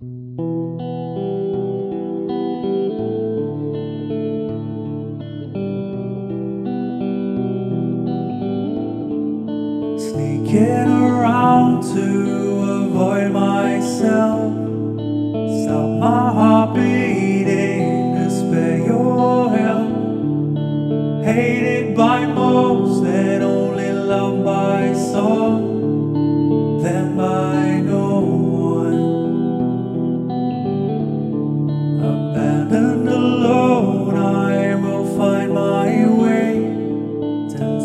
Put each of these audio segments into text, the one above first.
Sneaking around to avoid myself. Stop my heart beating to spare your help. Hated by most and only loved by some,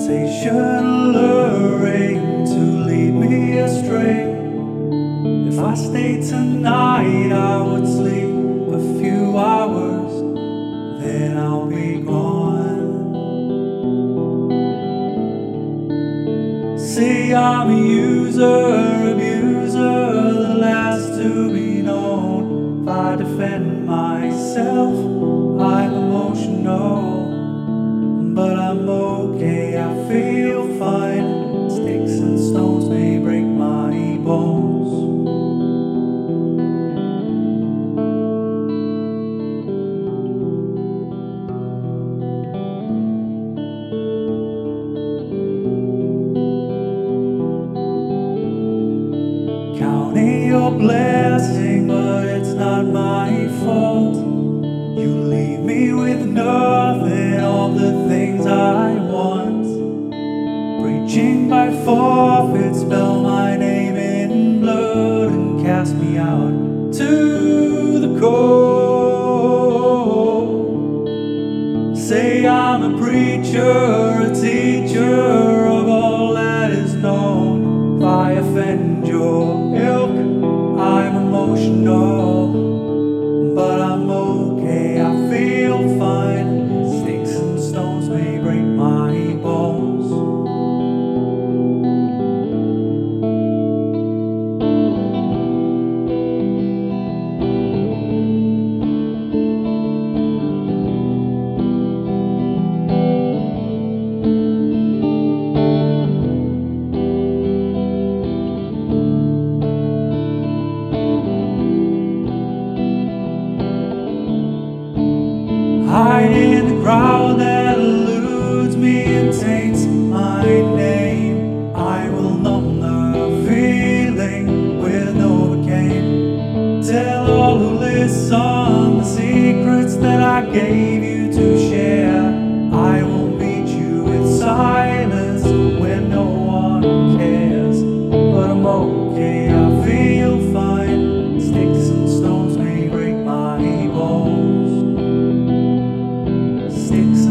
Temptation alluring to lead me astray. If I stay tonight, I would sleep a few hours, then I'll be gone. See, I'm a user, abuser, the last to be known. If I defend myself, your blessing, but it's not my fault. You leave me with nothing of the things I want. Preaching by forfeit, spell my name in blood and cast me out to the cold. Say I'm a preacher, a crowd that eludes me and taints my name. I will numb the feeling with Novocaine. Tell all who listen the secrets that I gave. six.